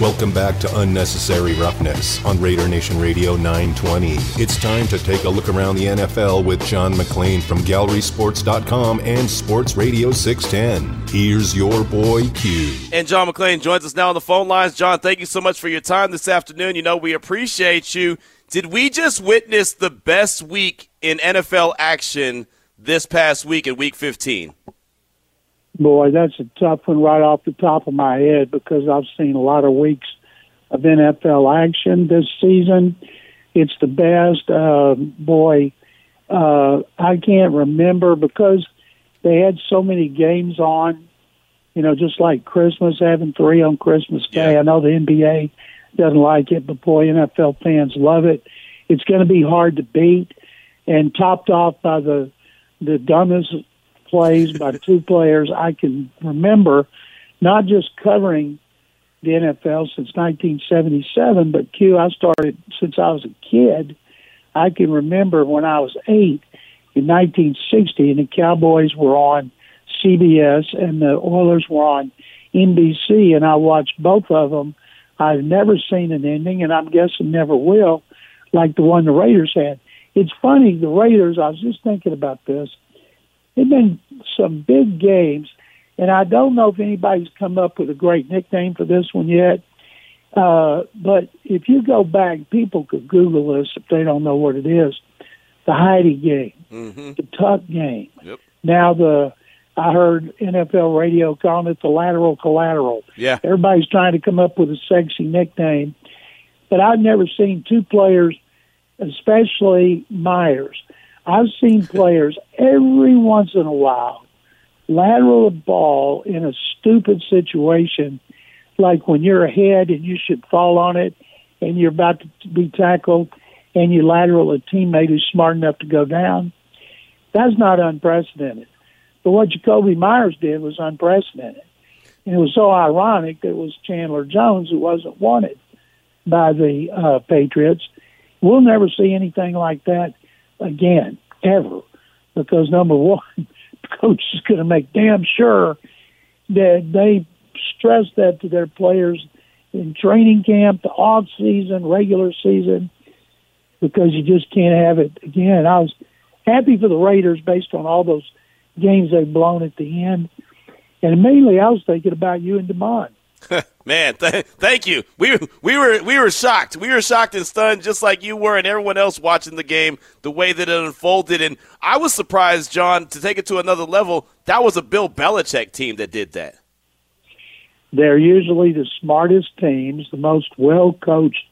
Welcome back to Unnecessary Roughness on Raider Nation Radio 920. It's time to take a look around the NFL with John McClain from GallerySports.com and Sports Radio 610. Here's your boy Q. And John McClain joins us now on the phone lines. John, thank you so much for your time this afternoon. You know, we appreciate you. Did we just witness the best week in NFL action this past week in week 15? Boy, that's a tough one right off the top of my head because I've seen a lot of weeks of NFL action this season. It's the best. Uh, boy, uh, I can't remember because they had so many games on. You know, just like Christmas, having three on Christmas Day. Yeah. I know the NBA doesn't like it, but boy, NFL fans love it. It's going to be hard to beat, and topped off by the the dumbest plays by two players I can remember, not just covering the NFL since 1977, but Q, I started since I was a kid. I can remember when I was eight in 1960, and the Cowboys were on CBS and the Oilers were on NBC, and I watched both of them. I've never seen an ending, and I'm guessing never will, like the one the Raiders had. It's funny, the Raiders, I was just thinking about this. There've been some big games, and I don't know if anybody's come up with a great nickname for this one yet. Uh, but if you go back, people could Google this if they don't know what it is. The Heidi game, Mm-hmm. the Tuck game. Yep. Now the I heard NFL radio calling it the lateral collateral. Yeah. Everybody's trying to come up with a sexy nickname, but I've never seen two players, especially Meyers. I've seen players every once in a while lateral a ball in a stupid situation, like when you're ahead and you should fall on it, and you're about to be tackled, and you lateral a teammate who's smart enough to go down. That's not unprecedented. But what Jakobi Meyers did was unprecedented. And it was so ironic that it was Chandler Jones who wasn't wanted by the uh, Patriots. We'll never see anything like that again, ever, because number one, coach is going to make damn sure that they stress that to their players in training camp, the off season, regular season, because you just can't have it again. I was happy for the Raiders based on all those games they've blown at the end. And mainly, I was thinking about you and Demond. Man, th- thank you. We we were we were shocked. We were shocked and stunned, just like you were, and everyone else watching the game. The way that it unfolded, and I was surprised, John, to take it to another level. That was a Bill Belichick team that did that. They're usually the smartest teams, the most well coached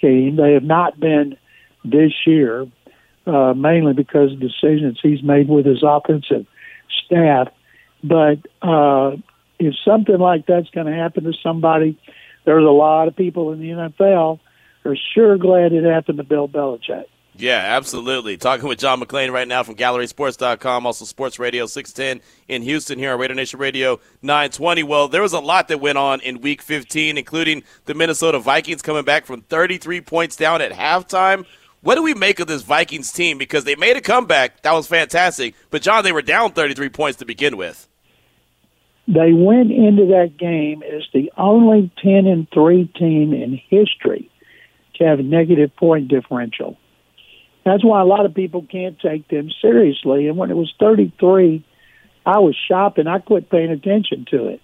team. They have not been this year, uh, mainly because of decisions he's made with his offensive staff. But uh, if something like that's going to happen to somebody, there's a lot of people in the NFL are sure glad it happened to Bill Belichick. Yeah, absolutely. Talking with John McClain right now from GallerySports.com, also Sports Radio 610 in Houston here on Raider Nation Radio 920. Well, there was a lot that went on in Week 15, including the Minnesota Vikings coming back from 33 points down at halftime. What do we make of this Vikings team? Because they made a comeback. That was fantastic. But, John, they were down 33 points to begin with. They went into that game as the only 10 and 3 team in history to have a negative point differential. That's why a lot of people can't take them seriously. And when it was 33, I was shopping. I quit paying attention to it.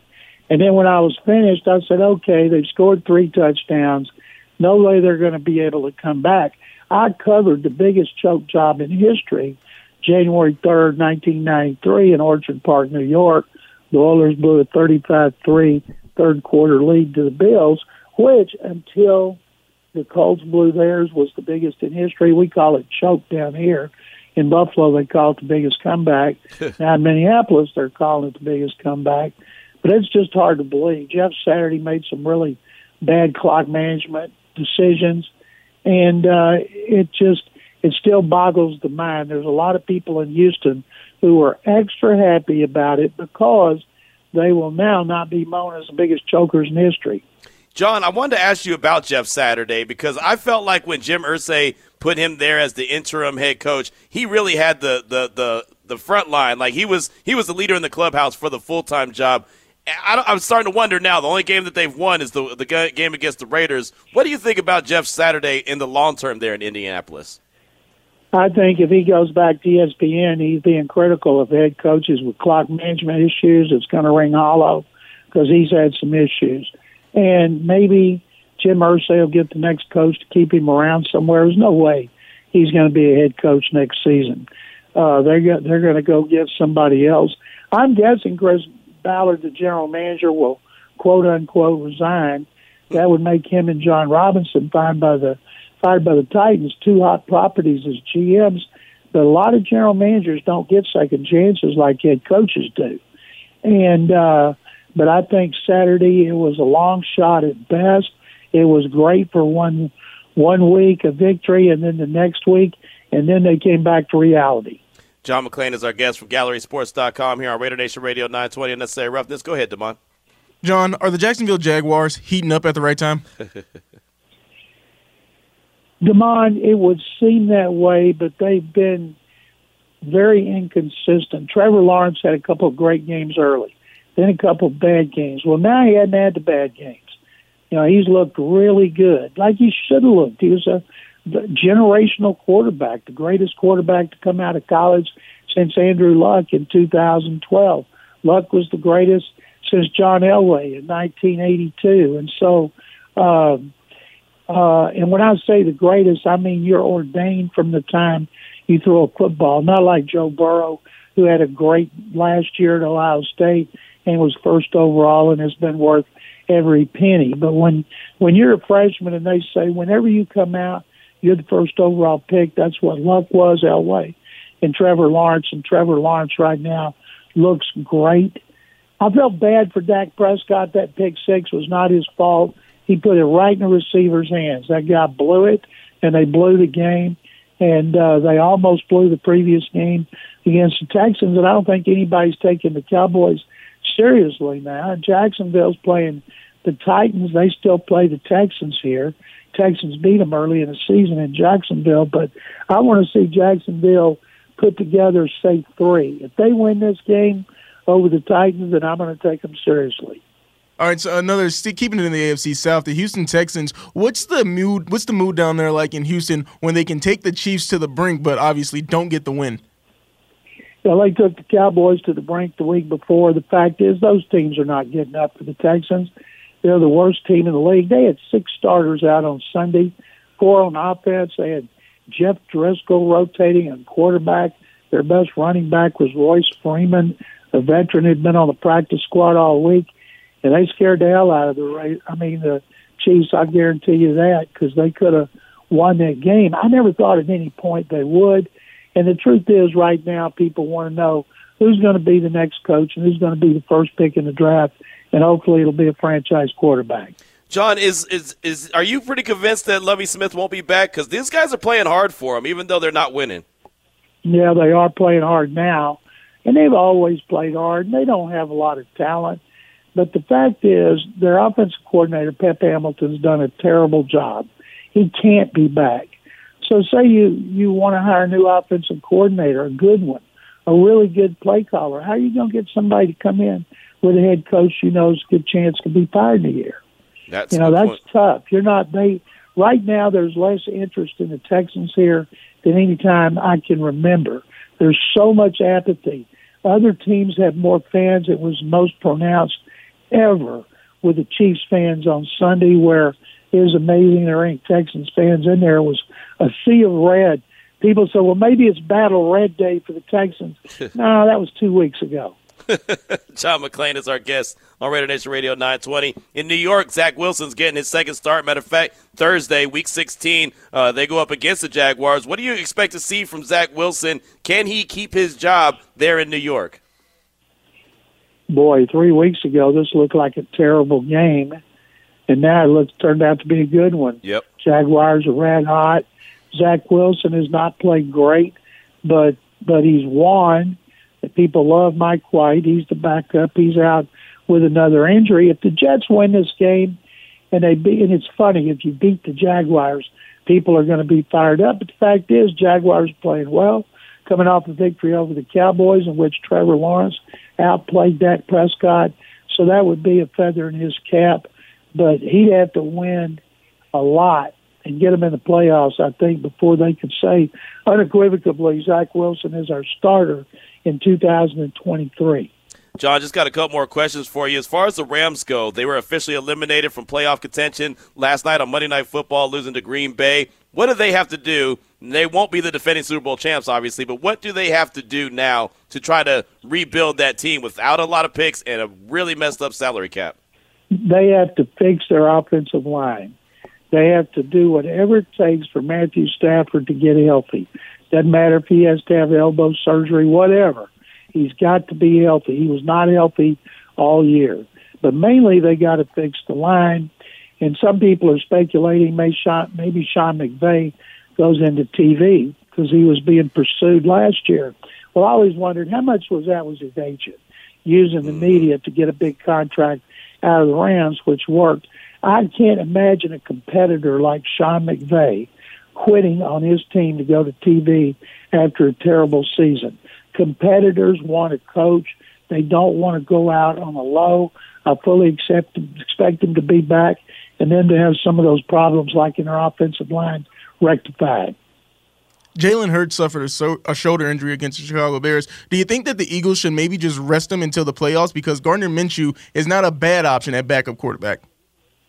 And then when I was finished, I said, okay, they've scored three touchdowns. No way they're going to be able to come back. I covered the biggest choke job in history, January 3rd, 1993, in Orchard Park, New York. The Oilers blew a 35-3 third quarter lead to the Bills, which until the Colts blew theirs was the biggest in history. We call it choke down here. In Buffalo, they call it the biggest comeback. now in Minneapolis, they're calling it the biggest comeback. But it's just hard to believe. Jeff Saturday made some really bad clock management decisions, and uh, it just it still boggles the mind. There's a lot of people in Houston who are extra happy about it because they will now not be known as the biggest chokers in history. John, I wanted to ask you about Jeff Saturday because I felt like when Jim Irsay put him there as the interim head coach, he really had the the the, the front line. Like he was he was the leader in the clubhouse for the full time job. I am starting to wonder now. The only game that they've won is the the game against the Raiders. What do you think about Jeff Saturday in the long term there in Indianapolis? I think if he goes back to ESPN, he's being critical of head coaches with clock management issues. It's going to ring hollow because he's had some issues. And maybe Jim Irsay will get the next coach to keep him around somewhere. There's no way he's going to be a head coach next season. Uh, they're go- they're going to go get somebody else. I'm guessing Chris Ballard, the general manager, will quote unquote resign. That would make him and Jon Robinson fired by the fired by the Titans, two hot properties as GMs. But a lot of general managers don't get second chances like head coaches do. And uh, but I think Saturday it was a long shot at best. It was great for one one week a victory, and then the next week, and then they came back to reality. John McClain is our guest from GallerySports.com here on Raider Nation Radio 920 Unnecessary Roughness. Go ahead, Damon. John, are the Jacksonville Jaguars heating up at the right time? Demond, it would seem that way, but they've been very inconsistent. Trevor Lawrence had a couple of great games early, then a couple of bad games. Well, now he hadn't had the bad games. You know, he's looked really good, like he should have looked. He was a generational quarterback, the greatest quarterback to come out of college since Andrew Luck in 2012. Luck was the greatest since John Elway in 1982, and so. Um, uh, and when I say the greatest, I mean you're ordained from the time you throw a football. Not like Joe Burrow, who had a great last year at Ohio State and was first overall and has been worth every penny. But when when you're a freshman and they say whenever you come out, you're the first overall pick. That's what Luck was, Elway, and Trevor Lawrence. And Trevor Lawrence right now looks great. I felt bad for Dak Prescott. That pick six was not his fault. He put it right in the receiver's hands. That guy blew it, and they blew the game, and uh, they almost blew the previous game against the Texans. And I don't think anybody's taking the Cowboys seriously now. Jacksonville's playing the Titans. They still play the Texans here. Texans beat them early in the season in Jacksonville, but I want to see Jacksonville put together, say, three. If they win this game over the Titans, then I'm going to take them seriously. All right, so another keeping it in the AFC South, the Houston Texans. What's the mood? What's the mood down there like in Houston when they can take the Chiefs to the brink, but obviously don't get the win? Well, they took the Cowboys to the brink the week before. The fact is, those teams are not getting up for the Texans. They're the worst team in the league. They had six starters out on Sunday, four on offense. They had Jeff Driskel rotating on quarterback. Their best running back was Royce Freeman, a veteran who'd been on the practice squad all week and they scared the hell out of the race. I mean, the Chiefs. I guarantee you that because they could have won that game. I never thought at any point they would. And the truth is, right now, people want to know who's going to be the next coach and who's going to be the first pick in the draft, and hopefully, it'll be a franchise quarterback. John, is is is are you pretty convinced that Lovie Smith won't be back? Because these guys are playing hard for him, even though they're not winning. Yeah, they are playing hard now, and they've always played hard. And they don't have a lot of talent but the fact is, their offensive coordinator, Pep Hamilton's done a terrible job. He can't be back. So say you, you want to hire a new offensive coordinator, a good one, a really good play caller. How are you going to get somebody to come in with a head coach you know a good chance to be fired in a year? That's you know, that's point. tough. You're not they right now there's less interest in the Texans here than any time I can remember. There's so much apathy. Other teams have more fans. It was most pronounced ever with the Chiefs fans on Sunday, where it was amazing there ain't Texans fans in there. It was a sea of red. People said, well, maybe it's Battle Red Day for the Texans. no, that was two weeks ago. John McClain is our guest on Raider Nation Radio 920. In New York, Zach Wilson's getting his second start. Matter of fact, Thursday, week 16, uh, they go up against the Jaguars. What do you expect to see from Zach Wilson? Can he keep his job there in New York? Boy, three weeks ago this looked like a terrible game, and now it looks turned out to be a good one. Yep. Jaguars are red hot. Zach Wilson has not played great, but but he's won. People love Mike White. He's the backup. He's out with another injury. If the Jets win this game, and they beat, and it's funny if you beat the Jaguars, people are going to be fired up. But the fact is, Jaguars playing well, coming off a victory over the Cowboys, in which Trevor Lawrence outplayed Dak Prescott. So that would be a feather in his cap. But he'd have to win a lot and get them in the playoffs, I think, before they could say unequivocally Zach Wilson is our starter in 2023. John, just got a couple more questions for you. As far as the Rams go, they were officially eliminated from playoff contention last night on Monday Night Football, losing to Green Bay. What do they have to do? They won't be the defending Super Bowl champs, obviously, but what do they have to do now to try to rebuild that team without a lot of picks and a really messed up salary cap? They have to fix their offensive line. They have to do whatever it takes for Matthew Stafford to get healthy. Doesn't matter if he has to have elbow surgery, whatever. He's got to be healthy. He was not healthy all year. But mainly they got to fix the line. And some people are speculating maybe Sean, maybe Sean McVay goes into TV because he was being pursued last year. Well, I always wondered how much was that was his agent using the mm. media to get a big contract out of the Rams, which worked. I can't imagine a competitor like Sean McVay quitting on his team to go to TV after a terrible season. Competitors want a coach. They don't want to go out on a low. I fully accept, expect them to be back and then to have some of those problems like in their offensive line rectified. Jalen Hurts suffered a, so, a, shoulder injury against the Chicago Bears. Do you think that the Eagles should maybe just rest him until the playoffs because Gardner Minshew is not a bad option at backup quarterback?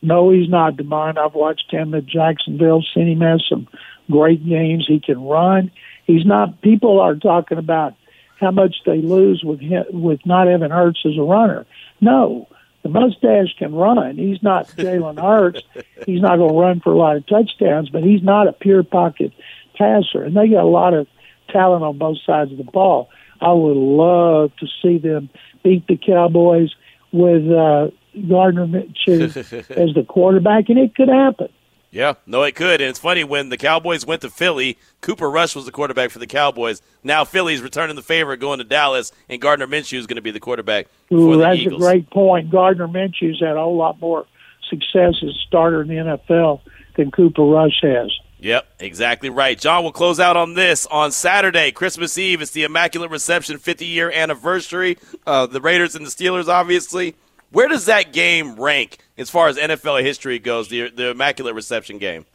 No, he's not, Demond. I've watched him at Jacksonville, seen him have some great games. He can run. He's not. People are talking about how much they lose with him, with not having Hurts as a runner. No, the mustache can run. He's not Jalen Hurts. He's not going to run for a lot of touchdowns, but he's not a pure pocket passer. And they got a lot of talent on both sides of the ball. I would love to see them beat the Cowboys with uh, Gardner Minshew as the quarterback, and it could happen. Yeah, no, it could. And it's funny when the Cowboys went to Philly, Cooper Rush was the quarterback for the Cowboys. Now Philly's returning the favor, going to Dallas, and Gardner Minshew is going to be the quarterback Ooh, for the that's Eagles. a great point. Gardner Minshew's had a whole lot more success as a starter in the NFL than Cooper Rush has. Yep, exactly right. John, we'll close out on this on Saturday, Christmas Eve. It's the Immaculate Reception 50 year anniversary. Uh, the Raiders and the Steelers, obviously. Where does that game rank as far as NFL history goes, the, the Immaculate Reception game?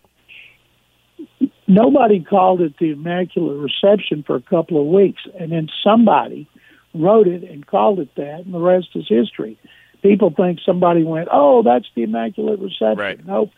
Nobody called it the Immaculate Reception for a couple of weeks, and then somebody wrote it and called it that, and the rest is history. People think somebody went, oh, that's the Immaculate Reception. Right. Nope.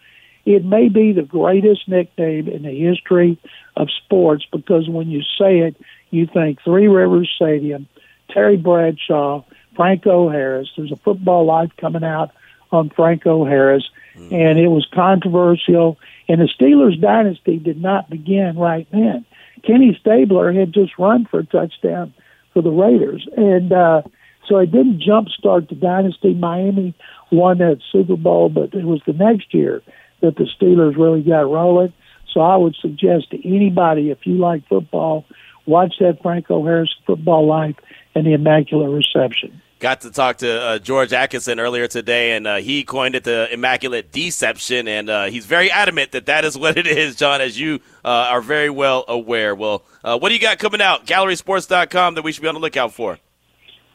It may be the greatest nickname in the history of sports because when you say it, you think Three Rivers Stadium, Terry Bradshaw, Franco Harris. There's a football life coming out on Franco Harris, mm. and it was controversial. And the Steelers dynasty did not begin right then. Kenny Stabler had just run for a touchdown for the Raiders, and uh, so it didn't jumpstart the dynasty. Miami won that Super Bowl, but it was the next year that the Steelers really got rolling. So I would suggest to anybody, if you like football, watch that Franco Harris football life and the Immaculate Reception. Got to talk to uh, George Atkinson earlier today, and uh, he coined it the Immaculate Deception, and uh, he's very adamant that that is what it is, John, as you uh, are very well aware. Well, uh, what do you got coming out? GallerySports.com that we should be on the lookout for.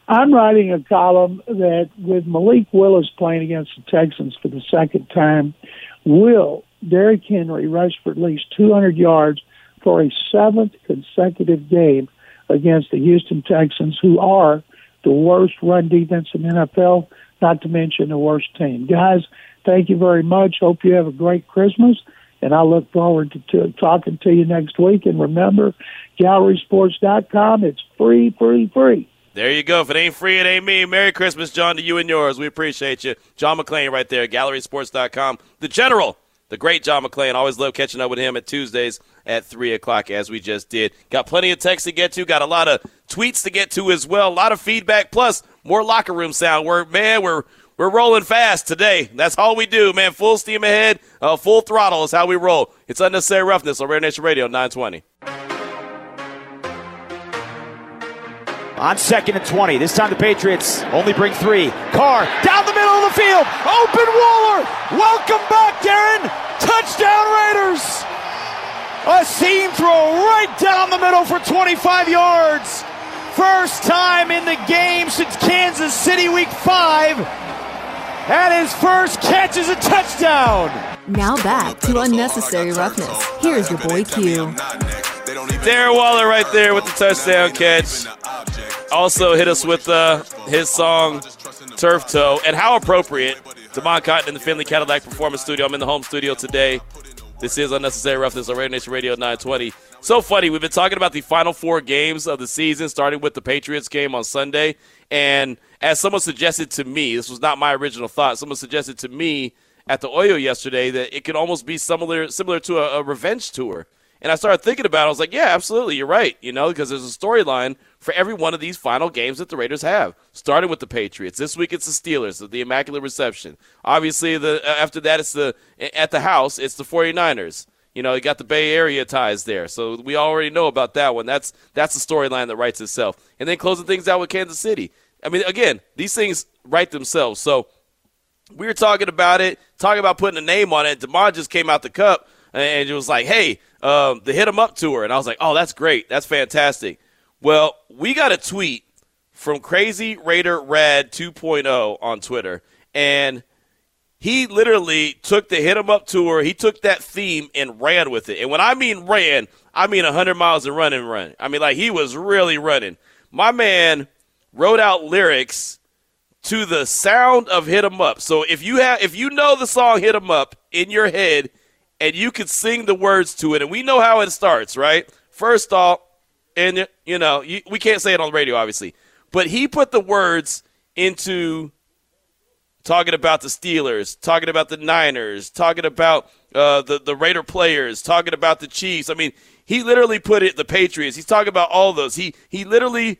I'm writing a column that with Malik Willis playing against the Texans for the second time, will Derrick Henry rush for at least 200 yards for a seventh consecutive game against the Houston Texans, who are the worst run defense in the NFL, not to mention the worst team. Guys, thank you very much. Hope you have a great Christmas, and I look forward to, to talking to you next week. And remember, GallerySports.com, it's free, free, free. There you go. If it ain't free, it ain't me. Merry Christmas, John, to you and yours. We appreciate you. John McClain right there, GallerySports.com. The General, the great John McClain. Always love catching up with him at Tuesdays at 3 o'clock, as we just did. Got plenty of texts to get to, got a lot of tweets to get to as well, a lot of feedback, plus more locker room sound. We're, man, we're. We're rolling fast today. That's all we do, man. Full steam ahead, uh, full throttle is how we roll. It's unnecessary roughness on Raider Nation Radio 920. On second and 20. This time the Patriots only bring three. Carr down the middle of the field. Open Waller. Welcome back, Darren. Touchdown Raiders. A seam throw right down the middle for 25 yards. First time in the game since Kansas City week five. And his first catch is a touchdown. Now back to unnecessary roughness. Here's your boy Q. Darren Waller right there with the touchdown catch. Also hit us with uh, his song Turf Toe. And how appropriate. Damon Cotton in the Findlay Cadillac Performance Studio. I'm in the home studio today. This is Unnecessary Roughness on Raider Nation Radio 920. So funny. We've been talking about the final four games of the season, starting with the Patriots game on Sunday. And as someone suggested to me, this was not my original thought, someone suggested to me at the Oyo yesterday that it could almost be similar, similar to a, a revenge tour. And I started thinking about it. I was like, yeah, absolutely. You're right. You know, because there's a storyline for every one of these final games that the Raiders have, starting with the Patriots. This week it's the Steelers, the Immaculate Reception. Obviously, the uh, after that it's the at the house, it's the 49ers. You know, you got the Bay Area ties there. So we already know about that one. That's that's the storyline that writes itself. And then closing things out with Kansas City. I mean, again, these things write themselves. So we were talking about it, talking about putting a name on it. Demond just came out the cup and it was like, hey, um, the Hit 'em Up tour. And I was like, oh, that's great. That's fantastic. Well, we got a tweet from Crazy Raider Rad 2.0 on Twitter, and he literally took the Hit 'em Up tour. He took that theme and ran with it. And when I mean ran, I mean 100 miles of running, run. I mean, like, he was really running. My man wrote out lyrics to the sound of Hit 'em Up. So if you have if you know the song Hit 'em Up in your head – and you could sing the words to it. And we know how it starts, right? First off, and you know, you, we can't say it on the radio, obviously, but he put the words into talking about the Steelers, talking about the Niners, talking about uh, the the Raider players, talking about the Chiefs. I mean, he literally put it the Patriots. He's talking about all those. He he literally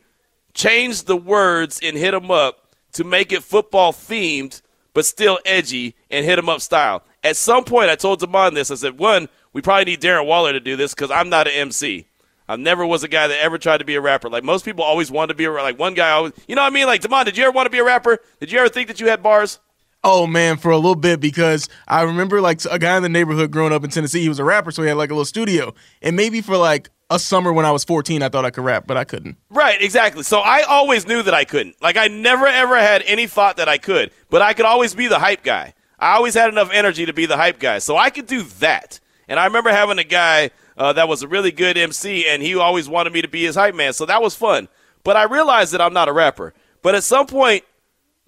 changed the words and hit them up to make it football themed, but still edgy and hit them up style. At some point, I told Damon this. I said, one, we probably need Darren Waller to do this because I'm not an MC. I never was a guy that ever tried to be a rapper. Like most people always wanted to be a like one guy always. You know what I mean? Like Damon, did you ever want to be a rapper? Did you ever think that you had bars? Oh man, for a little bit because I remember like a guy in the neighborhood growing up in Tennessee. He was a rapper, so he had like a little studio. And maybe for like a summer when I was 14, I thought I could rap, but I couldn't. Right, exactly. So I always knew that I couldn't. Like I never ever had any thought that I could, but I could always be the hype guy. I always had enough energy to be the hype guy, so I could do that. And I remember having a guy uh, that was a really good MC, and he always wanted me to be his hype man, so that was fun. But I realized that I'm not a rapper. But at some point,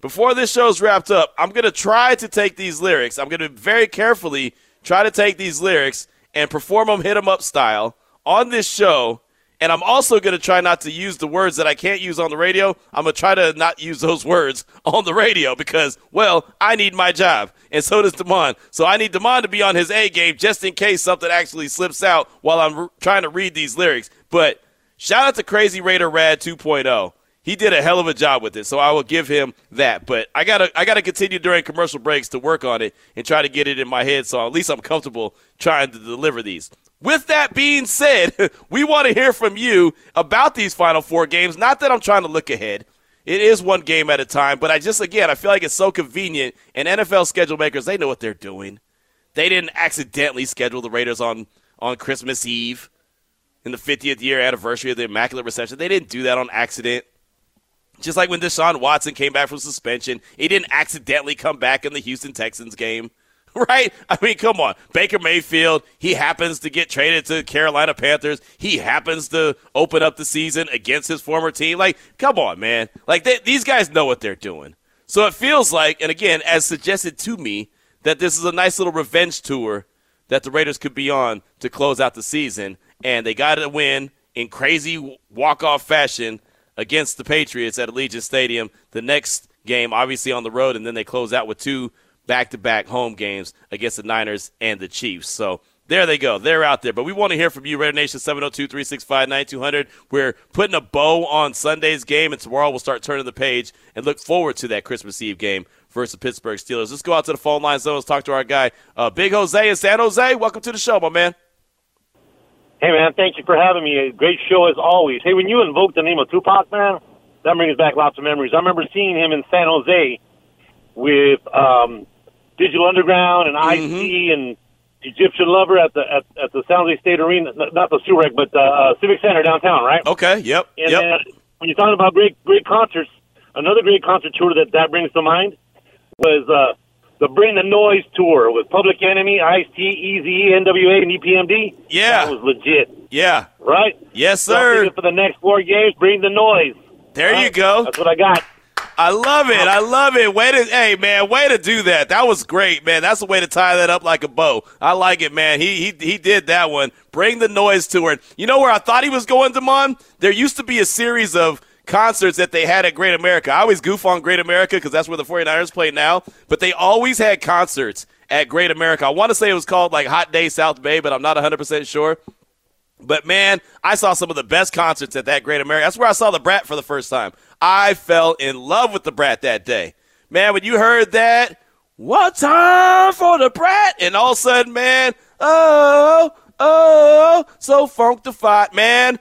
before this show's wrapped up, I'm going to try to take these lyrics. I'm going to very carefully try to take these lyrics and perform them hit them up style on this show and I'm also going to try not to use the words that I can't use on the radio. I'm going to try to not use those words on the radio because, well, I need my job. And so does Damon. So I need Damon to be on his A game just in case something actually slips out while I'm trying to read these lyrics. But shout out to Crazy Raider Rad 2.0 he did a hell of a job with it, so I will give him that. But I gotta I gotta continue during commercial breaks to work on it and try to get it in my head, so at least I'm comfortable trying to deliver these. With that being said, we want to hear from you about these final four games. Not that I'm trying to look ahead. It is one game at a time, but I just again I feel like it's so convenient and NFL schedule makers, they know what they're doing. They didn't accidentally schedule the Raiders on on Christmas Eve in the 50th year anniversary of the Immaculate Reception. They didn't do that on accident. Just like when Deshaun Watson came back from suspension, he didn't accidentally come back in the Houston Texans game. right? I mean, come on. Baker Mayfield, he happens to get traded to Carolina Panthers. He happens to open up the season against his former team. Like, come on, man. Like, they, these guys know what they're doing. So it feels like, and again, as suggested to me, that this is a nice little revenge tour that the Raiders could be on to close out the season. And they got to win in crazy walk off fashion against the Patriots at Allegiant Stadium. The next game, obviously on the road, and then they close out with two back to back home games against the Niners and the Chiefs. So there they go. They're out there. But we want to hear from you, Raider Nation 702 365 9200. We're putting a bow on Sunday's game, and tomorrow we'll start turning the page and look forward to that Christmas Eve game versus the Pittsburgh Steelers. Let's go out to the phone lines, though. Let's talk to our guy, uh, Big Jose in San Jose. Welcome to the show, my man. Hey, man. Thank you for having me. A great show as always. Hey, when you invoke the name of Tupac, man, that brings back lots of memories. I remember seeing him in San Jose with um, Digital Underground and mm-hmm. IC and Egyptian Lover at the at, at the San Jose State Arena, not the SUREC, but the uh, Civic Center downtown, right? Okay. Yep. And yep. Then when you're talking about great great concerts, another great concert tour that that brings to mind was uh, the Bring the Noise tour with Public Enemy, Ice T, Easy, NWA, and EPMD. Yeah. that was legit, Yeah. right? Yes, sir. thinking for the next four games, Bring the Noise. There you go. That's what I got. I love it. I love it. Way to, hey man, way to do that. That was great, man. That's the way to tie that up like a bow. I like it, man. He he he did that one. Bring the noise to it. You know where I thought he was going, Demond? There used to be a series of concerts that they had at Great America. I always goof on Great America because that's where the 49ers play now, but they always had concerts at Great America. I want to say it was called like Hot Day South Bay, but I'm not 100% sure. But man, I saw some of the best concerts at that Great America. That's where I saw the Brat for the first time. I fell in love with the Brat that day. Man, when you heard that, what time for the Brat? And all of a sudden, man, oh, oh, so funkified, man.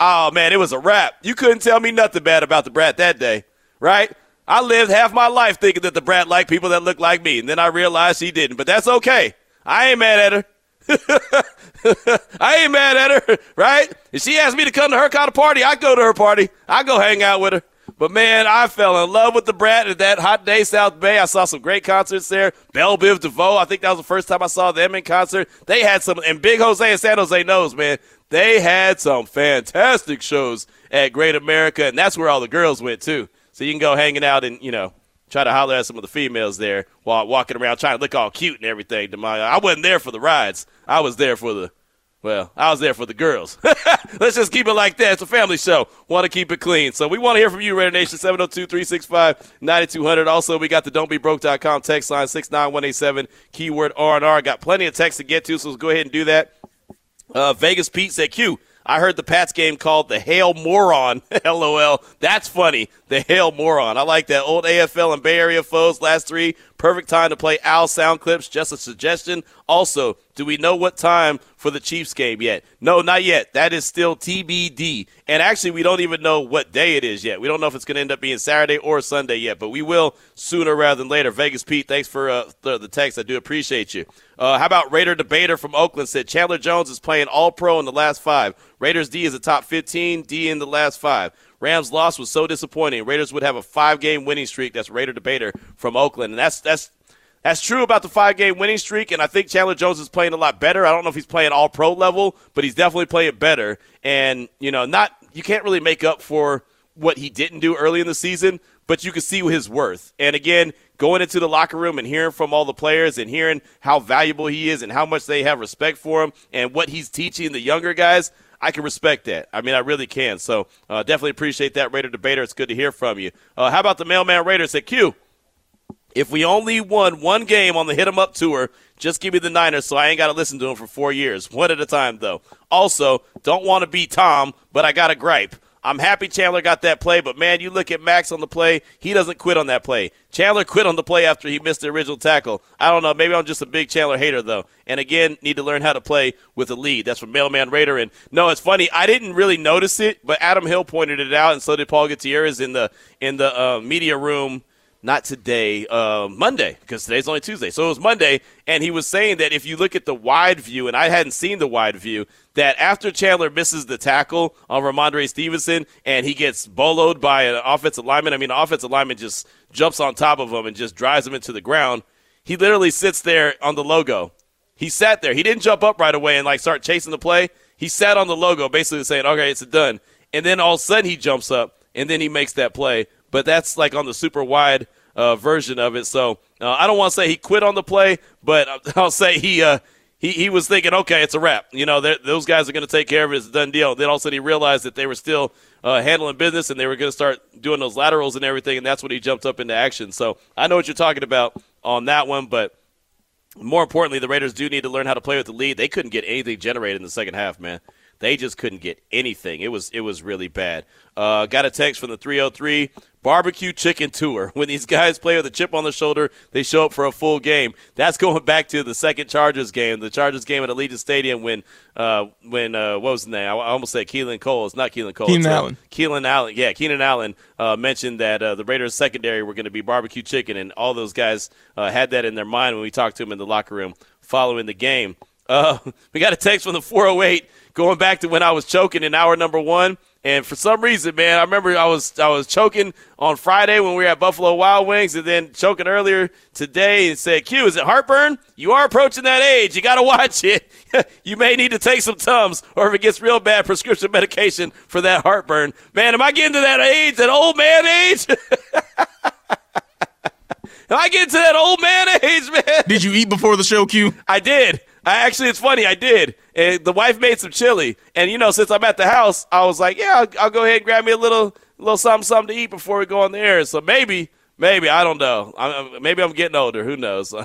Oh man, it was a wrap. You couldn't tell me nothing bad about the Brat that day, right? I lived half my life thinking that the Brat liked people that looked like me, and then I realized she didn't. But that's okay. I ain't mad at her. I ain't mad at her, right? If she asked me to come to her kind of party, I go to her party. I go hang out with her. But man, I fell in love with the Brat at that hot day South Bay. I saw some great concerts there. Bell Biv DeVoe, I think that was the first time I saw them in concert. They had some, and Big Jose and San Jose knows, man, they had some fantastic shows at Great America, and that's where all the girls went too. So you can go hanging out and you know try to holler at some of the females there while walking around trying to look all cute and everything. To my, I wasn't there for the rides. I was there for the, well, I was there for the girls. Let's just keep it like that. It's a family show. Want to keep it clean. So we want to hear from you, Raider Nation, 702-365-9200. Also, we got the don'tbebroke.com text line, 69187, keyword R&R. Got plenty of text to get to, so let's go ahead and do that. Uh, Vegas Pete said, Q, I heard the Pats game called the Hail Moron. LOL. That's funny. The Hail Moron. I like that. Old AFL and Bay Area foes, last three. Perfect time to play Al sound clips. Just a suggestion. Also, do we know what time for the Chiefs game yet? No, not yet. That is still TBD. And actually, we don't even know what day it is yet. We don't know if it's going to end up being Saturday or Sunday yet, but we will sooner rather than later. Vegas Pete, thanks for uh, the, the text. I do appreciate you. Uh, how about Raider Debater from Oakland said Chandler Jones is playing all pro in the last five. Raiders D is a top 15, D in the last five. Rams loss was so disappointing. Raiders would have a five game winning streak. That's Raider Debater from Oakland. And that's that's that's true about the five game winning streak, and I think Chandler Jones is playing a lot better. I don't know if he's playing all pro level, but he's definitely playing better. And, you know, not you can't really make up for what he didn't do early in the season, but you can see his worth. And again, going into the locker room and hearing from all the players and hearing how valuable he is and how much they have respect for him and what he's teaching the younger guys, I can respect that. I mean, I really can. So uh, definitely appreciate that, Raider Debater. It's good to hear from you. Uh, how about the Mailman Raiders at Q? If we only won one game on the Hit 'em Up tour, just give me the Niners so I ain't got to listen to them for four years. One at a time, though. Also, don't want to be Tom, but I got a gripe. I'm happy Chandler got that play, but man, you look at Max on the play, he doesn't quit on that play. Chandler quit on the play after he missed the original tackle. I don't know, maybe I'm just a big Chandler hater though. And again, need to learn how to play with a lead. That's from Mailman Raider. And no, it's funny, I didn't really notice it, but Adam Hill pointed it out, and so did Paul Gutierrez in the in the uh, media room not today, uh, Monday, because today's only Tuesday. So it was Monday, and he was saying that if you look at the wide view, and I hadn't seen the wide view, that after Chandler misses the tackle on Rhamondre Stevenson and he gets boloed by an offensive lineman, I mean, an offensive lineman just jumps on top of him and just drives him into the ground. He literally sits there on the logo. He sat there. He didn't jump up right away and like start chasing the play. He sat on the logo, basically saying, "Okay, it's done." And then all of a sudden he jumps up and then he makes that play but that's like on the super wide uh, version of it. So uh, I don't want to say he quit on the play, but I'll say he uh, he he was thinking, okay, it's a wrap. You know, those guys are going to take care of it. It's a done deal. Then all of a sudden he realized that they were still uh, handling business and they were going to start doing those laterals and everything, and that's when he jumped up into action. So I know what you're talking about on that one, but. More importantly, the Raiders do need to learn how to play with the lead. They couldn't get anything generated in the second half, man. They just couldn't get anything. It was it was really bad. Uh, got a text from the 303 barbecue chicken tour. When these guys play with a chip on their shoulder, they show up for a full game. That's going back to the second Chargers game, the Chargers game at Allegiant Stadium when uh, when uh, what was the name? I, I almost said Keelan Cole. It's not Keelan Cole. Keenan it's, uh, Allen. Keelan Allen. Yeah, Keenan Allen uh, mentioned that uh, the Raiders secondary were going to be barbecue chicken, and all those guys uh, had that in their mind when we talked to them in the locker room following the game. Uh, we got a text from the 408 going back to when I was choking in hour number one. And for some reason, man, I remember I was I was choking on Friday when we were at Buffalo Wild Wings, and then choking earlier today and said, "Q, is it heartburn? You are approaching that age. You got to watch it. you may need to take some Tums, or if it gets real bad, prescription medication for that heartburn. Man, am I getting to that age, that old man age?" Am I getting to that old man age, man? Did you eat before the show, Q? I did. I actually, it's funny. I did. And the wife made some chili, and you know, since I'm at the house, I was like, "Yeah, I'll, I'll go ahead and grab me a little, little something, something to eat before we go on the air." So maybe, maybe I don't know. I'm, maybe I'm getting older. Who knows? I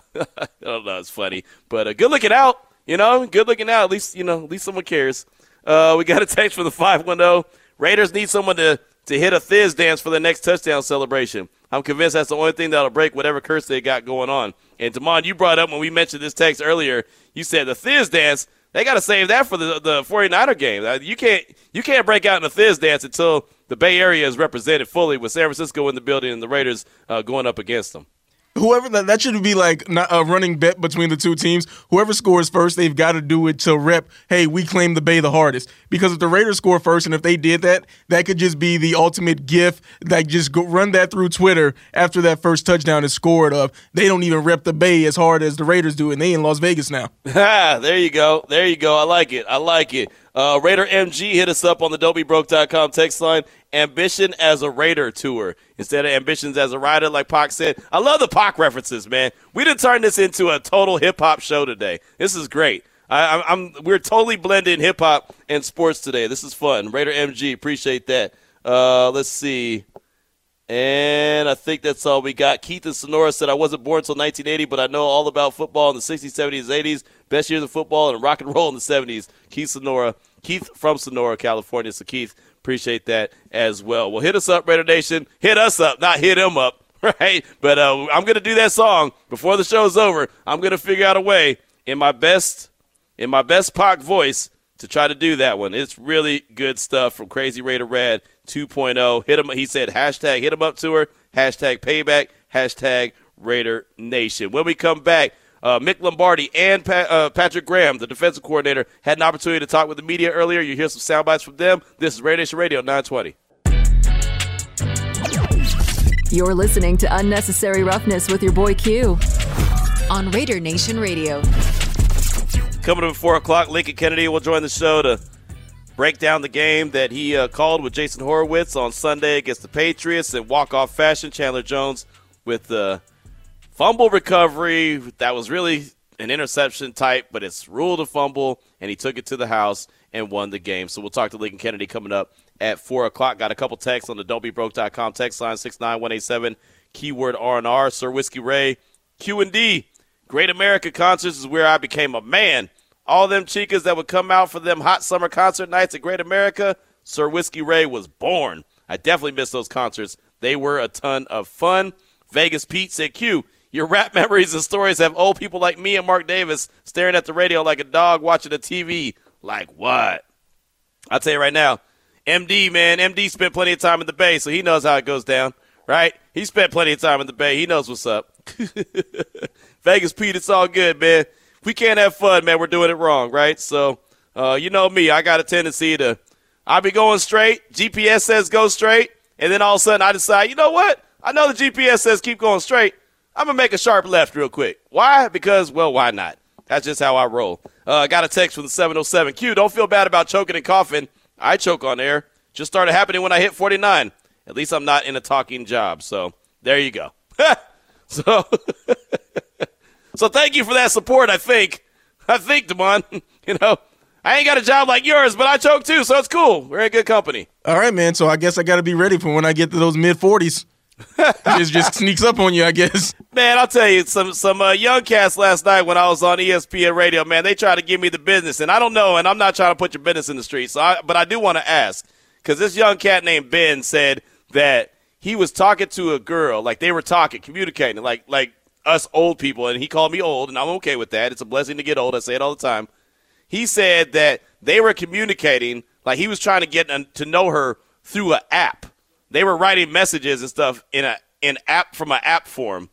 don't know. It's funny, but uh, good looking out. You know, good looking out. At least you know, at least someone cares. Uh, we got a text from the five one zero. Raiders need someone to to hit a thiz dance for the next touchdown celebration. I'm convinced that's the only thing that'll break whatever curse they got going on. And Damon, you brought up when we mentioned this text earlier, you said the Thiz dance, they got to save that for the the 49er game. Uh, you can't you can't break out in the Thiz dance until the Bay Area is represented fully with San Francisco in the building and the Raiders uh, going up against them whoever that, that should be like a running bet between the two teams. Whoever scores first, they've got to do it to rep. Hey, we claim the Bay the hardest because if the Raiders score first, and if they did that, that could just be the ultimate gift. Like just go, run that through Twitter after that first touchdown is scored. Of they don't even rep the Bay as hard as the Raiders do, and they in Las Vegas now. Ah, there you go. There you go. I like it. I like it. Uh, Raider MG hit us up on the Don'tBeBroke.com text line. Ambition as a Raider tour instead of ambitions as a rider, like Pac said. I love the Pac references, man. We didn't turn this into a total hip hop show today. This is great. I, am we're totally blending hip hop and sports today. This is fun. Raider MG, appreciate that. Uh, let's see. And I think that's all we got. Keith and Sonora said, I wasn't born until 1980, but I know all about football in the 60s, 70s, 80s. Best years of football and rock and roll in the 70s. Keith Sonora. Keith from Sonora, California. So, Keith, appreciate that as well. Well, hit us up, Raider Nation. Hit us up, not hit him up, right? But uh, I'm going to do that song before the show's over. I'm going to figure out a way in my best, in my best Pac voice to try to do that one. It's really good stuff from Crazy Raider Rad 2.0. Hit him. He said hashtag hit him up tour, hashtag payback, hashtag Raider Nation. When we come back, uh, Mick Lombardi and pa- uh, Patrick Graham, the defensive coordinator, had an opportunity to talk with the media earlier. You hear some sound bites from them. This is Raider Nation Radio 920. You're listening to Unnecessary Roughness with your boy Q on Raider Nation Radio. Coming up at 4 o'clock, Lincoln Kennedy will join the show to break down the game that he uh, called with Jason Horowitz on Sunday against the Patriots in walk-off fashion. Chandler Jones with the fumble recovery that was really an interception type, but it's ruled a fumble, and he took it to the house and won the game. So we'll talk to Lincoln Kennedy coming up at 4 o'clock. Got a couple texts on the don'tbebroke.com text line 69187, keyword R&R. Sir Whiskey Ray, Q&D, Great America Concerts is where I became a man all them chicas that would come out for them hot summer concert nights at Great America, Sir Whiskey Ray was born. I definitely miss those concerts. They were a ton of fun. Vegas Pete said, Q, your rap memories and stories have old people like me and Mark Davis staring at the radio like a dog watching a TV. Like what? I'll tell you right now, MD, man, MD spent plenty of time in the Bay, so he knows how it goes down, right? He spent plenty of time in the Bay. He knows what's up. Vegas Pete, it's all good, man we can't have fun, man, we're doing it wrong, right? So, uh, you know me, I got a tendency to, I'll be going straight. GPS says go straight. And then all of a sudden I decide, you know what? I know the GPS says keep going straight. I'm to make a sharp left real quick. Why? Because, well, why not? That's just how I roll. Uh, I got a text from the 707. Q, don't feel bad about choking and coughing. I choke on air. Just started happening when I hit 49. At least I'm not in a talking job. So there you go. so So thank you for that support, I think. I think, Damon. you know, I ain't got a job like yours, but I choke too, so it's cool. We're in good company. All right, man. So I guess I got to be ready for when I get to those mid 40s. it just sneaks up on you, I guess. Man, I'll tell you, some some uh, young cats last night when I was on ESPN Radio, man, they tried to give me the business, and I don't know, and I'm not trying to put your business in the street. So, I, but I do want to ask because this young cat named Ben said that he was talking to a girl, like they were talking, communicating, like like us old people, and he called me old, and I'm okay with that. It's a blessing to get old. I say it all the time. He said that they were communicating, like he was trying to get uh, to know her through an app. They were writing messages and stuff in a in app from an app form.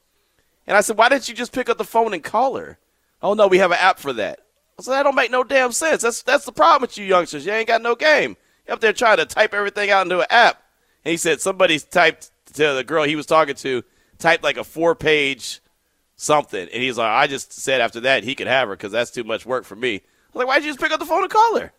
And I said, why didn't you just pick up the phone and call her? Oh no, we have an app for that. I said that don't make no damn sense. That's that's the problem with you youngsters. You ain't got no game. You up there trying to type everything out into an app. And he said somebody typed to the girl he was talking to, typed like a four page something. And he's like, I just said after that he could have her because that's too much work for me. I was like, why'd you just pick up the phone and call her?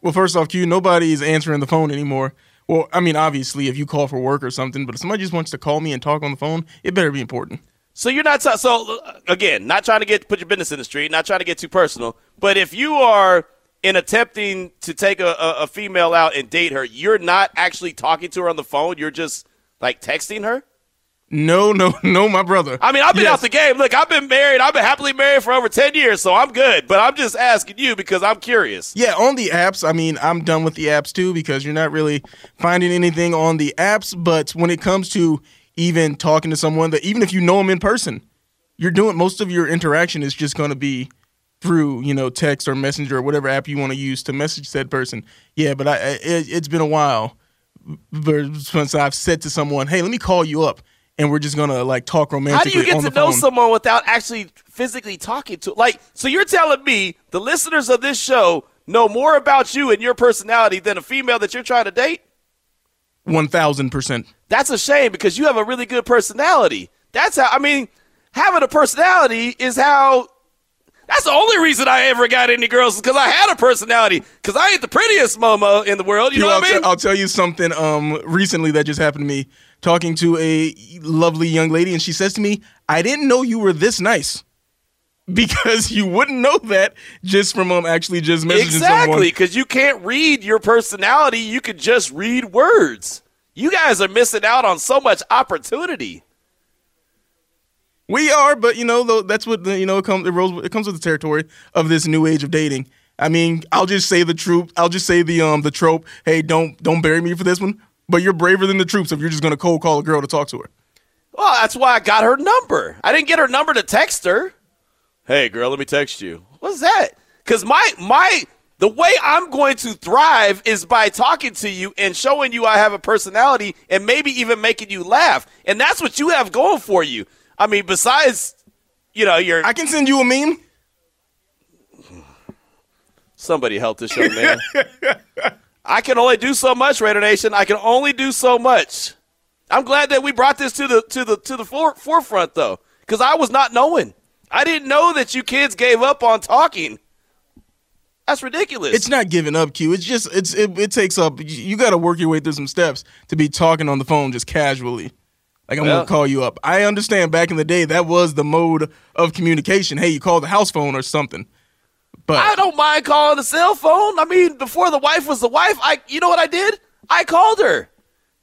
Well, first off, Q, nobody's answering the phone anymore. Well, I mean, obviously, if you call for work or something, but if somebody just wants to call me and talk on the phone, it better be important. So you're not t- so uh, again, not trying to get put your business in the street, not trying to get too personal, but if you are in attempting to take a, a, a female out and date her, you're not actually talking to her on the phone. You're just like texting her. No, no, no, my brother. I mean, I've been Yes. out the game. Look, I've been married. I've been happily married for over 10 years, so I'm good. But I'm just asking you because I'm curious. Yeah, on the apps, I mean, I'm done with the apps too because you're not really finding anything on the apps. But when it comes to even talking to someone that, even if you know them in person, you're doing most of your interaction is just going to be through, you know, text or messenger or whatever app you want to use to message said person. Yeah, but I, it, it's been a while since I've said to someone, hey, let me call you up and we're just going to like talk How do you get to know phone. someone without actually physically talking to? Like, so you're telling me the listeners of this show know more about you and your personality than a female that you're trying to date? 1000%. That's a shame because you have a really good personality. That's how, I mean, having a personality is how. That's the only reason I ever got any girls because I had a personality. Because I ain't the prettiest momo in the world. You Q, know I'll, what I mean? te- I'll tell you something um, recently that just happened to me. Talking to a lovely young lady, and she says to me, I didn't know you were this nice. Because you wouldn't know that just from um, actually just messaging Exactly, because you can't read your personality. You can just read words. You guys are missing out on so much opportunity. We are, but you know, though, that's what you know. It comes, it, rolls, it comes with the territory of this new age of dating. I mean, I'll just say the troop. I'll just say the um the trope. Hey, don't don't bury me for this one. But you're braver than the troops if you're just gonna cold call a girl to talk to her. Well, that's why I got her number. I didn't get her number to text her. Hey, girl, let me text you. What's that? Because my my the way I'm going to thrive is by talking to you and showing you I have a personality and maybe even making you laugh. And that's what you have going for you. I mean, besides, you know, your I can send you a meme. somebody help this young man. I can only do so much, Raider Nation. I can only do so much. I'm glad that we brought this to the to the to the fore, forefront though, because I was not knowing. I didn't know that you kids gave up on talking. That's ridiculous. It's not giving up, Q. It's just it's it, it takes up. You, you got to work your way through some steps to be talking on the phone just casually. Like I'm Well- gonna call you up. I understand back in the day that was the mode of communication. Hey, you call the house phone or something. But I don't mind calling the cell phone. I mean, before the wife was the wife, I you know what I did? I called her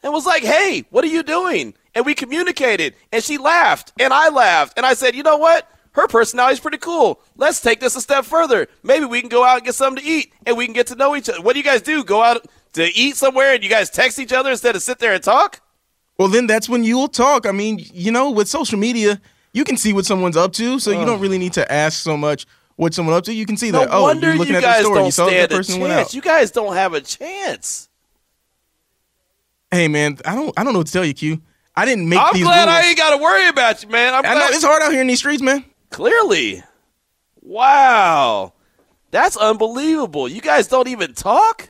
and was like, "Hey, what are you doing?" And we communicated, and she laughed, and I laughed, and I said, "You know what? Her personality's pretty cool. Let's take this a step further. Maybe we can go out and get something to eat, and we can get to know each other. What do you guys do? Go out to eat somewhere, and you guys text each other instead of sit there and talk?" well, then that's when you'll talk. I mean, you know, with social media, you can see what someone's up to, so you don't really need to ask so much what someone up to. You can see No that. Oh, you're looking you at the don't You saw that person went out. You guys don't have a chance. hey, man, I don't I don't know what to tell you, Q. I didn't make I'm these glad rules. I ain't got to worry about you, man. I'm I know it's hard out here in these streets, man. Clearly. Wow. That's unbelievable. You guys don't even talk?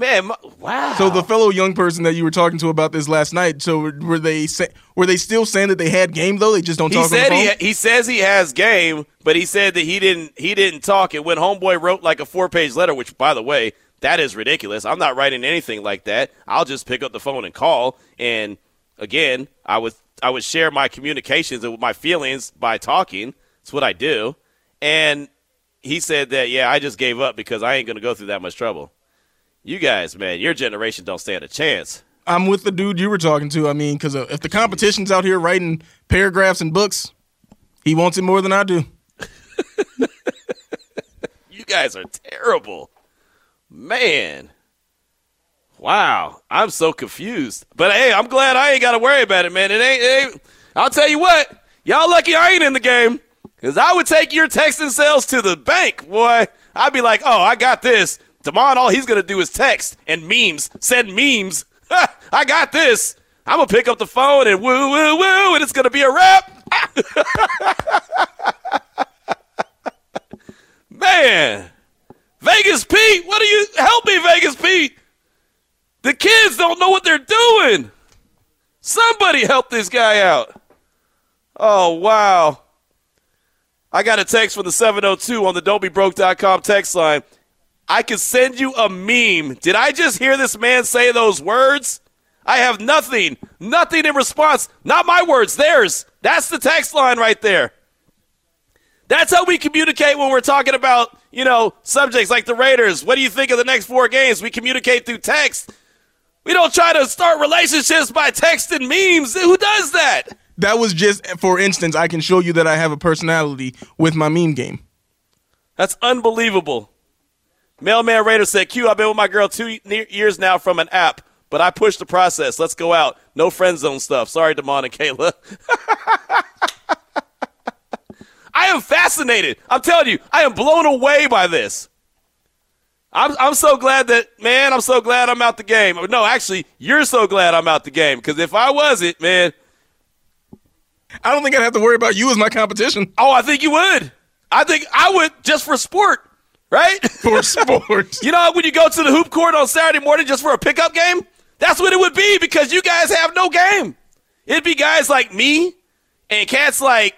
Man, my, wow. So the fellow young person that you were talking to about this last night, so were- they sa- were they still saying that they had game though? They just don't he talk said on the he he says he has game, but he said that he didn't he didn't talk and when homeboy wrote like a four-page letter, which by the way, that is ridiculous. I'm not writing anything like that. I'll just pick up the phone and call and again, I would I would share my communications and my feelings by talking. That's what I do. And he said that yeah, I just gave up because I ain't going to go through that much trouble. You guys, man, your generation don't stand a chance. I'm with the dude you were talking to. I mean, because uh, if the competition's out here writing paragraphs and books, he wants it more than I do. You guys are terrible. Man. Wow. I'm so confused. But hey, I'm glad I ain't got to worry about it, man. It ain't, it ain't. I'll tell you what. Y'all lucky I ain't in the game. Because I would take your texting sales to the bank, boy. I'd be like, oh, I got this. Damon, all he's going to do is text and memes. Send memes. I got this. I'm going to pick up the phone and woo, woo, woo, and it's going to be a wrap. Man. Vegas Pete, what are you? Help me, Vegas Pete. The kids don't know what they're doing. Somebody help this guy out. Oh, wow. I got a text from the 702 on the don'tbebroke.com text line. I can send you a meme. Did I just hear this man say those words? I have nothing, nothing in response. Not my words, theirs. That's the text line right there. That's how we communicate when we're talking about, you know, subjects like the Raiders. What do you think of the next four games? We communicate through text. We don't try to start relationships by texting memes. Who does that? That was just, for instance, I can show you that I have a personality with my meme game. That's unbelievable. Mailman Raider said, Q, I've been with my girl two years now from an app, but I pushed the process. Let's go out. No friend zone stuff. Sorry, Damon and Kayla. I am fascinated. I'm telling you, I am blown away by this. I'm, I'm so glad that, man, I'm so glad I'm out the game. No, actually, you're so glad I'm out the game because if I wasn't, man. I don't think I'd have to worry about you as my competition. Oh, I think you would. I think I would just for sport, right? For sports. you know, when you go to the hoop court on Saturday morning just for a pickup game, that's what it would be because you guys have no game. It'd be guys like me and cats like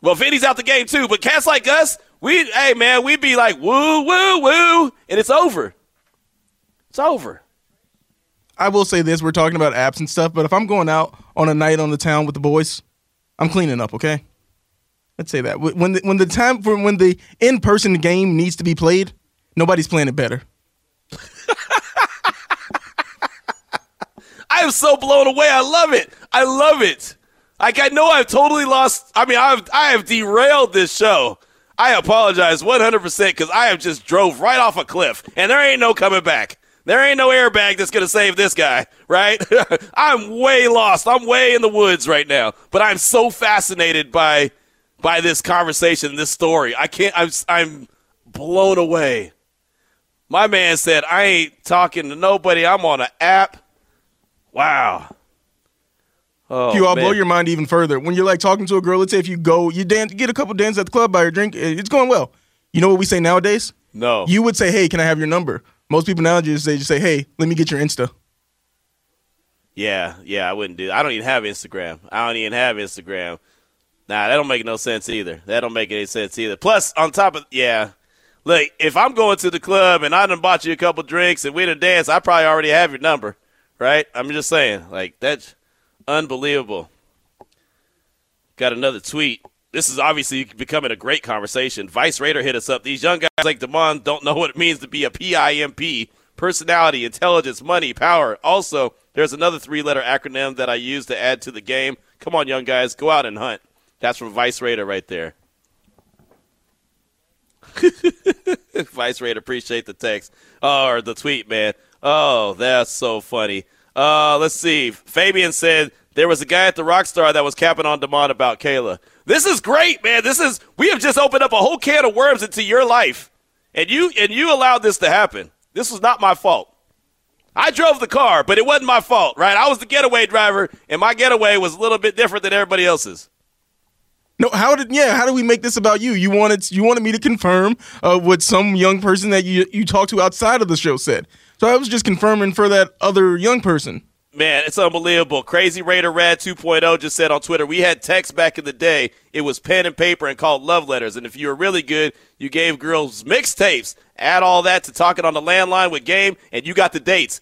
well, Vinny's out the game too, but cats like us, we, hey man, we'd be like woo, woo, woo, and it's over. It's over. I will say this: we're talking about apps and stuff, but if I'm going out on a night on the town with the boys, I'm cleaning up. Okay, let's say that when the, when the time for when the in person game needs to be played, nobody's playing it better. I am so blown away. I love it. I love it. Like I know I've totally lost. I mean, I've I have derailed this show. I apologize 100% because I have just drove right off a cliff, and there ain't no coming back. There ain't no airbag that's gonna save this guy, right? I'm way lost. I'm way in the woods right now, but I'm so fascinated by by this conversation, this story. I can't. I'm I'm blown away. My man said, "I ain't talking to nobody. I'm on an app." Wow. Oh, Q, I'll man. blow your mind even further. When you're like talking to a girl, let's say if you go, you dance, get a couple dances at the club, buy her drink, eh, it's going well. You know what we say nowadays? No. You would say, "Hey, can I have your number?" Most people nowadays they just say, "Hey, let me get your Insta." Yeah, yeah, I wouldn't do. That. I don't even have Instagram. I don't even have Instagram. Nah, that don't make no sense either. That don't make any sense either. Plus, on top of yeah, look, if I'm going to the club and I done bought you a couple drinks and we done dance, I probably already have your number, right? I'm just saying, like that's Unbelievable. Got another tweet. This is obviously becoming a great conversation. Vice Raider hit us up. These young guys like Demond don't know what it means to be a PIMP personality, intelligence, money, power. Also, there's another three letter acronym that I use to add to the game. Come on, young guys, go out and hunt. That's from Vice Raider right there. Vice Raider, appreciate the text. Oh, or the tweet, man. Oh, that's so funny. Uh, let's see. Fabian said there was a guy at the Rockstar that was capping on Demond about Kayla. This is great, man. This is we have just opened up a whole can of worms into your life, and you and you allowed this to happen. This was not my fault. I drove the car, but it wasn't my fault, right? I was the getaway driver, and my getaway was a little bit different than everybody else's. No, how did yeah? How did we make this about you? You wanted you wanted me to confirm uh, what some young person that you you talked to outside of the show said. So I was just confirming for that other young person. Man, it's unbelievable. Crazy Raider Rad 2.0 just said on Twitter, we had text back in the day. It was pen and paper and called love letters. And if you were really good, you gave girls mixtapes. Add all that to talking on the landline with game, and you got the dates.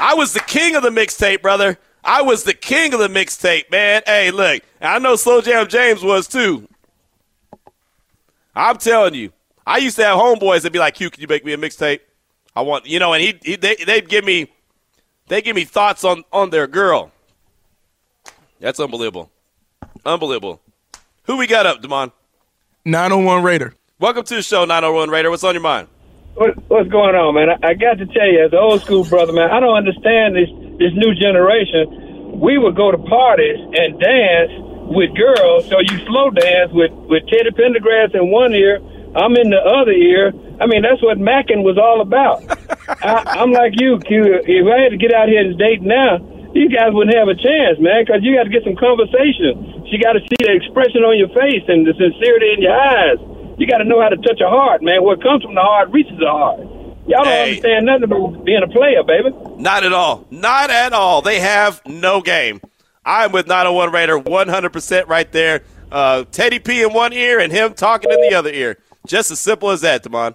I was the king of the mixtape, brother. I was the king of the mixtape, man. Hey, look, I know Slow Jam James was too. I'm telling you, I used to have homeboys that'd be like, "Q, can you make me a mixtape?" I want you know, and he, he they they'd give me they give me thoughts on on their girl. That's unbelievable, unbelievable. Who we got up, Demond? 901 Raider. Welcome to the show, 901 Raider. What's on your mind? What, what's going on, man? I, I got to tell you, as an old school brother, man, I don't understand this this new generation. We would go to parties and dance with girls, so you slow dance with with Teddy Pendergrass in one ear I'm in the other ear. I mean, that's what Mackin was all about. I, I'm like you, Q. If I had to get out here to date now, you guys wouldn't have a chance, man, because you got to get some conversation. You got to see the expression on your face and the sincerity in your eyes. You got to know how to touch a heart, man. What comes from the heart reaches the heart. Y'all don't Hey. understand nothing about being a player, baby. Not at all. Not at all. They have no game. I'm with 901 Raider 100% right there. Uh, Teddy P in one ear and him talking in the other ear. Just as simple as that, Damon.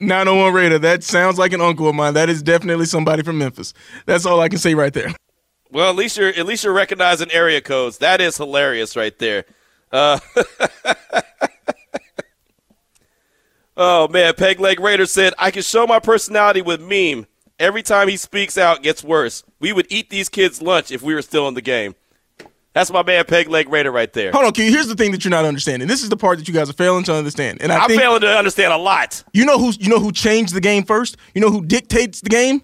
901 Raider. That sounds like an uncle of mine. That is definitely somebody from Memphis. That's all I can say right there. Well, at least you're at least you're recognizing area codes. That is hilarious right there. Uh, oh man, Peg Leg Raider said I can show my personality with meme. Every time he speaks out, gets worse. We would eat these kids lunch if we were still in the game. That's my man Peg Leg Raider right there. Hold on, Q. Here's the thing that you're not understanding. This is the part that you guys are failing to understand. And I I'm think failing to understand a lot. you know who you know who changed the game first. You know who dictates the game?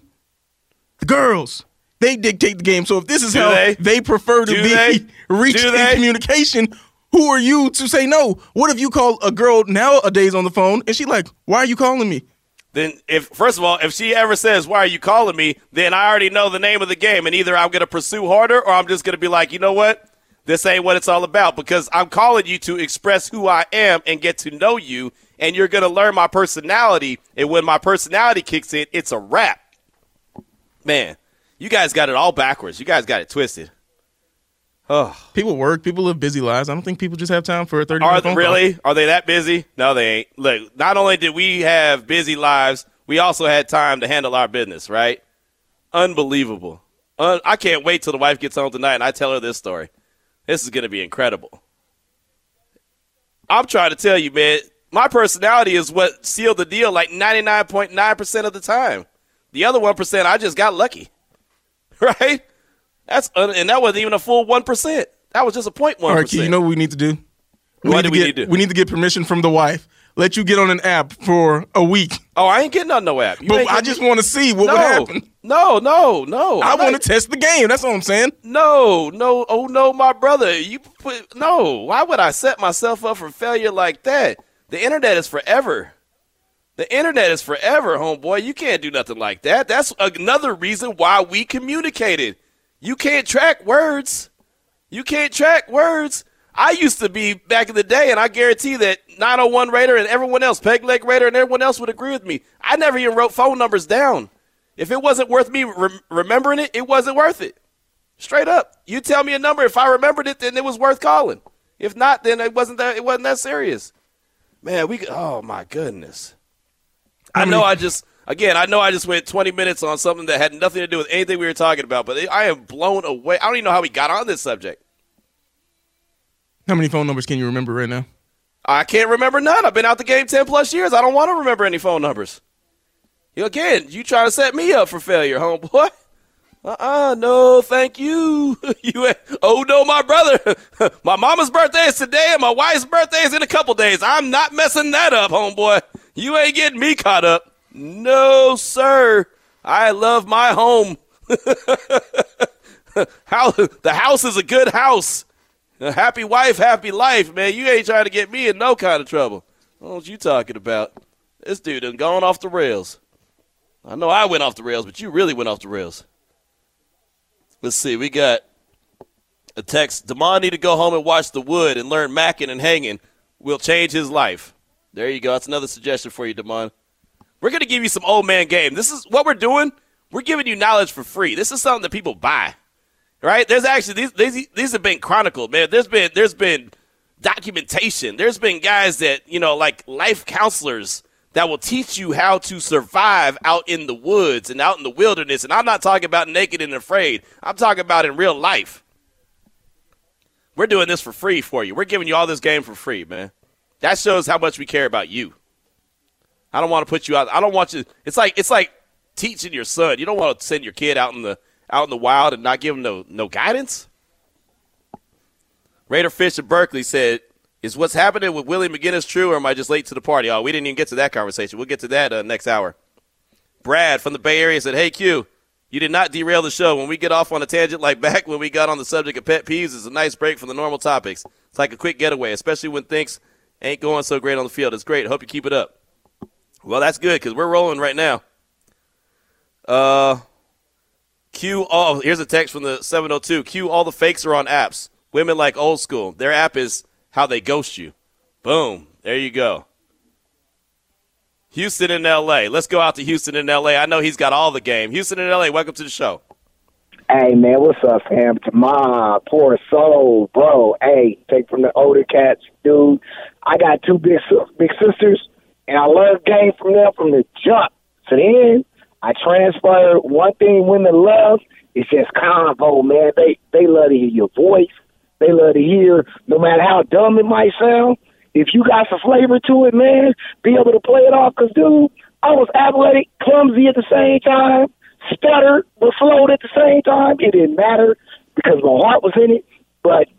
The girls. They dictate the game. So if this is Do how they? prefer to Do be they? reached in they? communication, who are you to say no? What if you call a girl nowadays on the phone and she like, why are you calling me? Then if first of all, if she ever says, "Why are you calling me?" then I already know the name of the game and either I'm going to pursue harder or I'm just going to be like, "You know what? This ain't what it's all about because I'm calling you to express who I am and get to know you and you're going to learn my personality and when my personality kicks in, it's a wrap." Man, you guys got it all backwards. You guys got it twisted. Oh, People work. People live busy lives. I don't think people just have time for a 30 are minute they phone call. really? Are they that busy? No, they ain't. Look, not only did we have busy lives, we also had time to handle our business, right? Unbelievable. Un- I can't wait till the wife gets home tonight and I tell her this story. This is going to be incredible. I'm trying to tell you, man, my personality is what sealed the deal like 99.9% of the time. The other 1%, I just got lucky. Right? That's un- and that wasn't even a full 1%. That was just a 1%. All right, you know what we need to do? What need do we get, need to do? We need to get permission from the wife. Let you get on an app for a week. Oh, I ain't getting on no app. You But I just want to see what no, would happen. No, no, no. I want to test the game. That's what I'm saying. No, no, oh no, my brother. You put no. Why would I set myself up for failure like that? The internet is forever. The internet is forever, homeboy. You can't do nothing like that. That's another reason why we communicated. You can't track words. You can't track words. I used to be back in the day, and I guarantee that 901 Raider and everyone else, Peg Leg Raider and everyone else would agree with me. I never even wrote phone numbers down. If it wasn't worth me rem- remembering it, it wasn't worth it. Straight up. You tell me a number. If I remembered it, then it was worth calling. If not, then it wasn't that. It wasn't that serious. Man, we. Oh my goodness. I know. I just again. I know. I just went 20 minutes on something that had nothing to do with anything we were talking about. But I am blown away. I don't even know how we got on this subject. How many phone numbers can you remember right now? I can't remember none. I've been out the game 10 plus years. I don't want to remember any phone numbers. You- Again, you trying to set me up for failure, homeboy. Uh-uh, no, thank you. you. Oh, no, my brother. my mama's birthday is today, and my wife's birthday is in a couple days. I'm not messing that up, homeboy. You ain't getting me caught up. No, sir. I love my home. How the house is a good house. A happy wife, happy life, man. You ain't trying to get me in no kind of trouble. What you talking about? This dude done gone off the rails. I know I went off the rails, but you really went off the rails. Let's see. We got a text. Demond need to go home and watch The Wood and learn macking and hanging. Will change his life. There you go. That's another suggestion for you, Demond. We're going to give you some old man game. This is what we're doing. We're giving you knowledge for free. This is something that people buy right? There's actually these these these have been chronicled, man. There's been there's been documentation. There's been guys that you know like life counselors that will teach you how to survive out in the woods and out in the wilderness. And I'm not talking about naked and afraid. I'm talking about in real life. We're doing this for free for you. We're giving you all this game for free, man. That shows how much we care about you. I don't want to put you out. I don't want you. It's like it's like teaching your son. You don't want to send your kid out in the out in the wild and not give him no no guidance. Raider Fish of Berkeley said, "Is what's happening with Willie McGinnis true, or am I just late to the party?" Oh, we didn't even get to that conversation. We'll get to that uh, next hour. Brad from the Bay Area said, "Hey Q, you did not derail the show. When we get off on a tangent like back when we got on the subject of pet peeves, it's a nice break from the normal topics. It's like a quick getaway, especially when things ain't going so great on the field. It's great. Hope you keep it up." Well, that's good because we're rolling right now. Uh, Q all here's a text from the 702. Q all the fakes are on apps. Women like old school. Their app is how they ghost you. Boom. There you go. Houston and LA. Let's go out to Houston and LA. I know he's got all the game. Houston and LA, welcome to the show. Hey man, what's up, fam? My poor soul, bro. Hey, take from the older cats, dude. I got two big big sisters, and I love game from them from the jump. So then I transfer one thing women love is just convo, man. They they love to hear your voice. They love to hear, no matter how dumb it might sound, if you got some flavor to it, man, be able to play it off. Cause dude, I was athletic, clumsy at the same time, stuttered, but flowed at the same time. It didn't matter because my heart was in it. But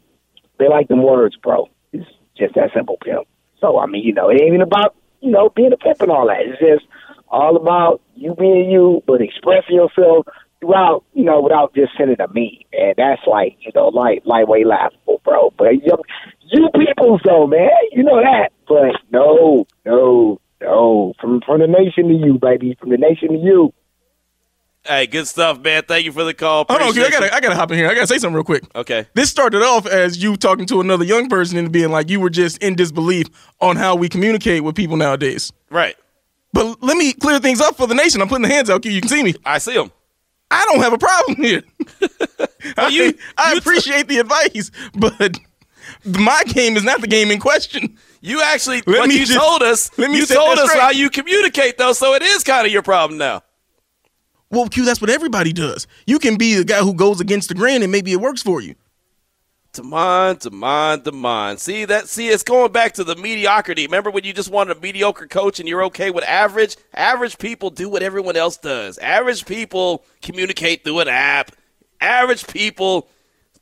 they like them words, bro. It's just that simple, pimp. So I mean, you know, it ain't even about you know being a pimp and all that. It's just all about you being you, but expressing yourself throughout, you know, without just sending a me. And that's like, you know, light lightweight laughable, bro. But you, you people though, man, you know that. But no, no, no. From from the nation to you, baby. From the nation to you. Hey, good stuff, man. Thank you for the call. Hold on, I gotta. I gotta hop in here. I gotta say something real quick. Okay. This started off as you talking to another young person and being like you were just in disbelief on how we communicate with people nowadays. Right. But let me clear things up for the nation. I'm putting the hands out. You can see me. I see them. I don't have a problem here. I, you- I you- appreciate the advice, but my game is not the game in question. You actually, Let me you just- told us, let me you told us straight. how you communicate, though, so it is kind of your problem now. Well, Q, that's what everybody does. You can be the guy who goes against the grain and maybe it works for you. Damon, Damon, Damon. See that? See, it's going back to the mediocrity. Remember when you just wanted a mediocre coach and you're okay with average? Average people do what everyone else does. Average people communicate through an app. Average people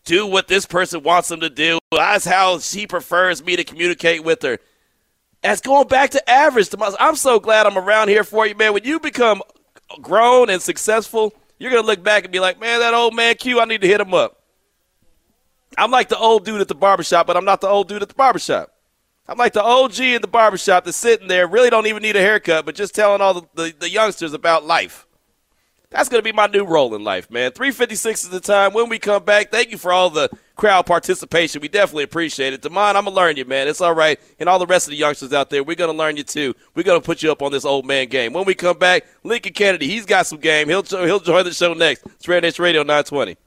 do what this person wants them to do. That's how she prefers me to communicate with her. That's going back to average. Damon. I'm so glad I'm around here for you, man. When you become grown and successful, you're gonna look back and be like, man, that old man Q, I need to hit him up. I'm like the old dude at the barbershop, but I'm not the old dude at the barbershop. I'm like the OG in the barbershop that's sitting there, really don't even need a haircut, but just telling all the, the, the youngsters about life. That's going to be my new role in life, man. 356 is the time. When we come back, thank you for all the crowd participation. We definitely appreciate it. Damon, I'm going to learn you, man. It's all right. And all the rest of the youngsters out there, we're going to learn you too. We're going to put you up on this old man game. When we come back, Lincoln Kennedy, he's got some game. He'll, he'll join the show next. It's Raider Nation Radio 920.